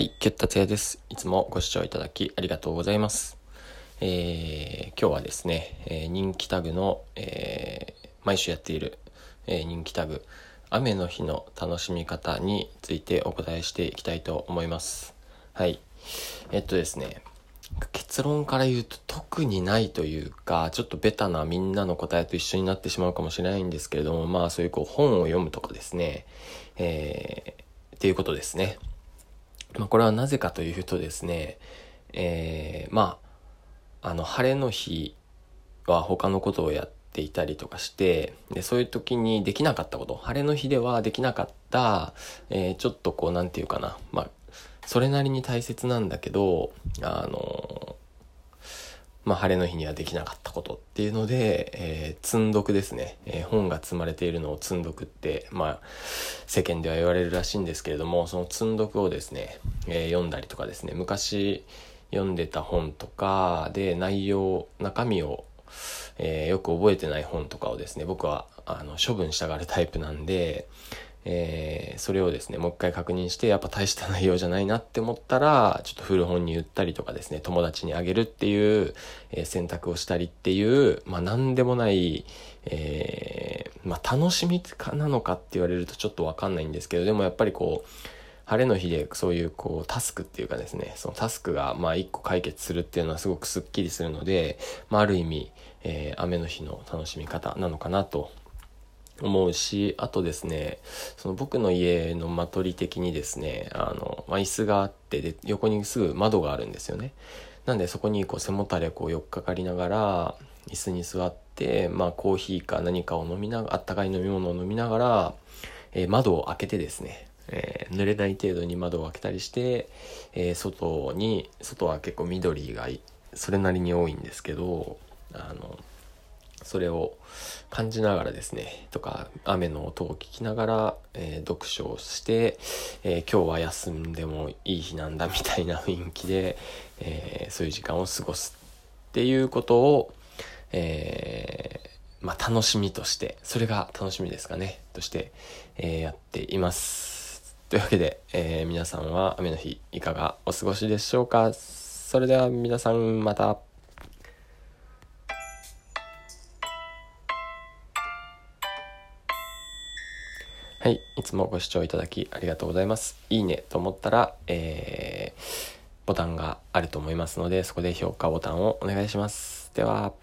はい、キュッ達也です。いつもご視聴いただきありがとうございます。えー今日はですね、えー人気タグの、えー毎週やっている、え人気タグ、雨の日の楽しみ方についてお答えしていきたいと思います。はい。えっとですね、結論から言うと特にないというか、ちょっとベタなみんなの答えと一緒になってしまうかもしれないんですけれども、まあそういうこう本を読むとかですね、えーっていうことですね。まあ、これはなぜかというとですね、えーまあ、あの、晴れの日は他のことをやっていたりとかして、で、そういう時にできなかったこと、晴れの日ではできなかった、えーちょっとこう、なんていうかな、まあ、それなりに大切なんだけど、あの、まあ、晴れの日にはできなかったことっていうので、えー積んどくですね、えー本が積まれているのを積んどくって、まあ、世間では言われるらしいんですけれども、その積んどくをですね、えー読んだりとかですね、昔読んでた本とかで内容、中身を、えーよく覚えてない本とかをですね、僕はあの処分したがるタイプなんで、えーそれをですね、もう一回確認して、やっぱ大した内容じゃないなって思ったら、ちょっと古本に売ったりとかですね、友達にあげるっていう、えー選択をしたりっていう、まあなんでもない、えーまあ楽しみかなのかって言われるとちょっとわかんないんですけど、でもやっぱりこう、晴れの日でそういうこうタスクっていうかですね、そのタスクがまあ一個解決するっていうのはすごくスッキリするので、まあある意味、えー雨の日の楽しみ方なのかなと思うし、あとですね、その僕の家の間取り的にですね、あの、まあ、椅子があって、で、横にすぐ窓があるんですよね。なんでそこにこう背もたれこう寄っかかりながら、椅子に座って、まあコーヒーか何かを飲みながら、あったかい飲み物を飲みながら、えー窓を開けてですね、えー濡れない程度に窓を開けたりして、えー外に、外は結構緑がそれなりに多いんですけど、あの、それを感じながらですね、とか、雨の音を聞きながら、えー読書をして、えー今日は休んでもいい日なんだみたいな雰囲気で、えーそういう時間を過ごすっていうことを、えまあ楽しみとして、それが楽しみですかね、として、えやっています。というわけで、え皆さんは雨の日いかがお過ごしでしょうか？それでは皆さんまた。はい。いつもご視聴いただきありがとうございます。いいねと思ったら、えー、ボタンがあると思いますので、そこで評価ボタンをお願いします。では。